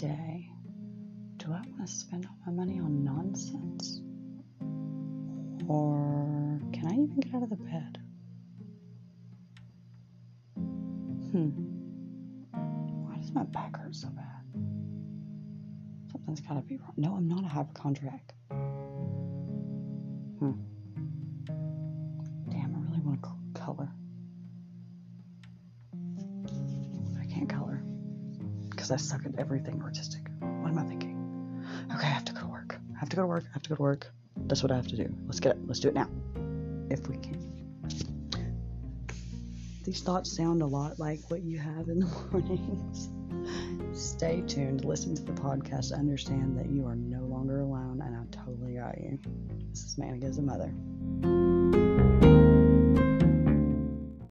day, do I want to spend all my money on nonsense? Or can I even get out of the bed? Hmm. Why does my back hurt so bad? Something's got to be wrong. No, I'm not a hypochondriac. Hmm. Damn, I really want to color. Because I suck at everything artistic. What am I thinking? Okay, I have to go to work. I have to go to work. I have to go to work. That's what I have to do. Let's get it. Let's do it now. If we can. These thoughts sound a lot like what you have in the mornings. Stay tuned. Listen to the podcast. Understand that you are no longer alone, and I totally got you. This is Manica as a mother.